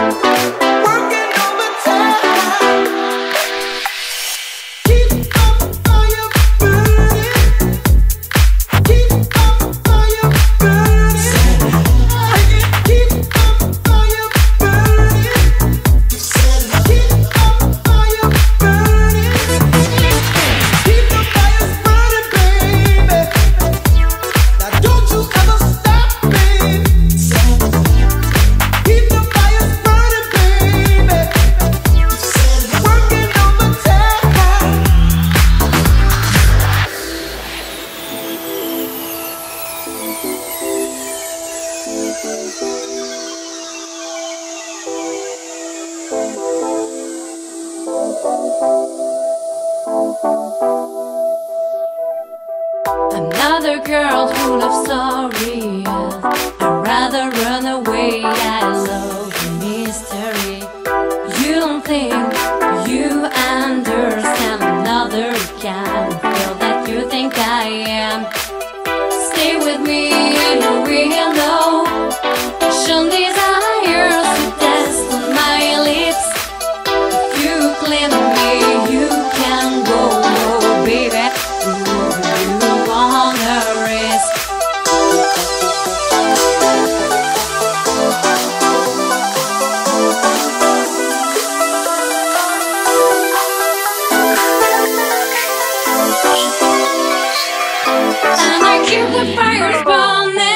Thank you. Another girl who loves stories. I'd rather run away I love the mystery. You don't think you understand. Another can feel that you think I am. Stay with me and you will know. And I keep the fires burning.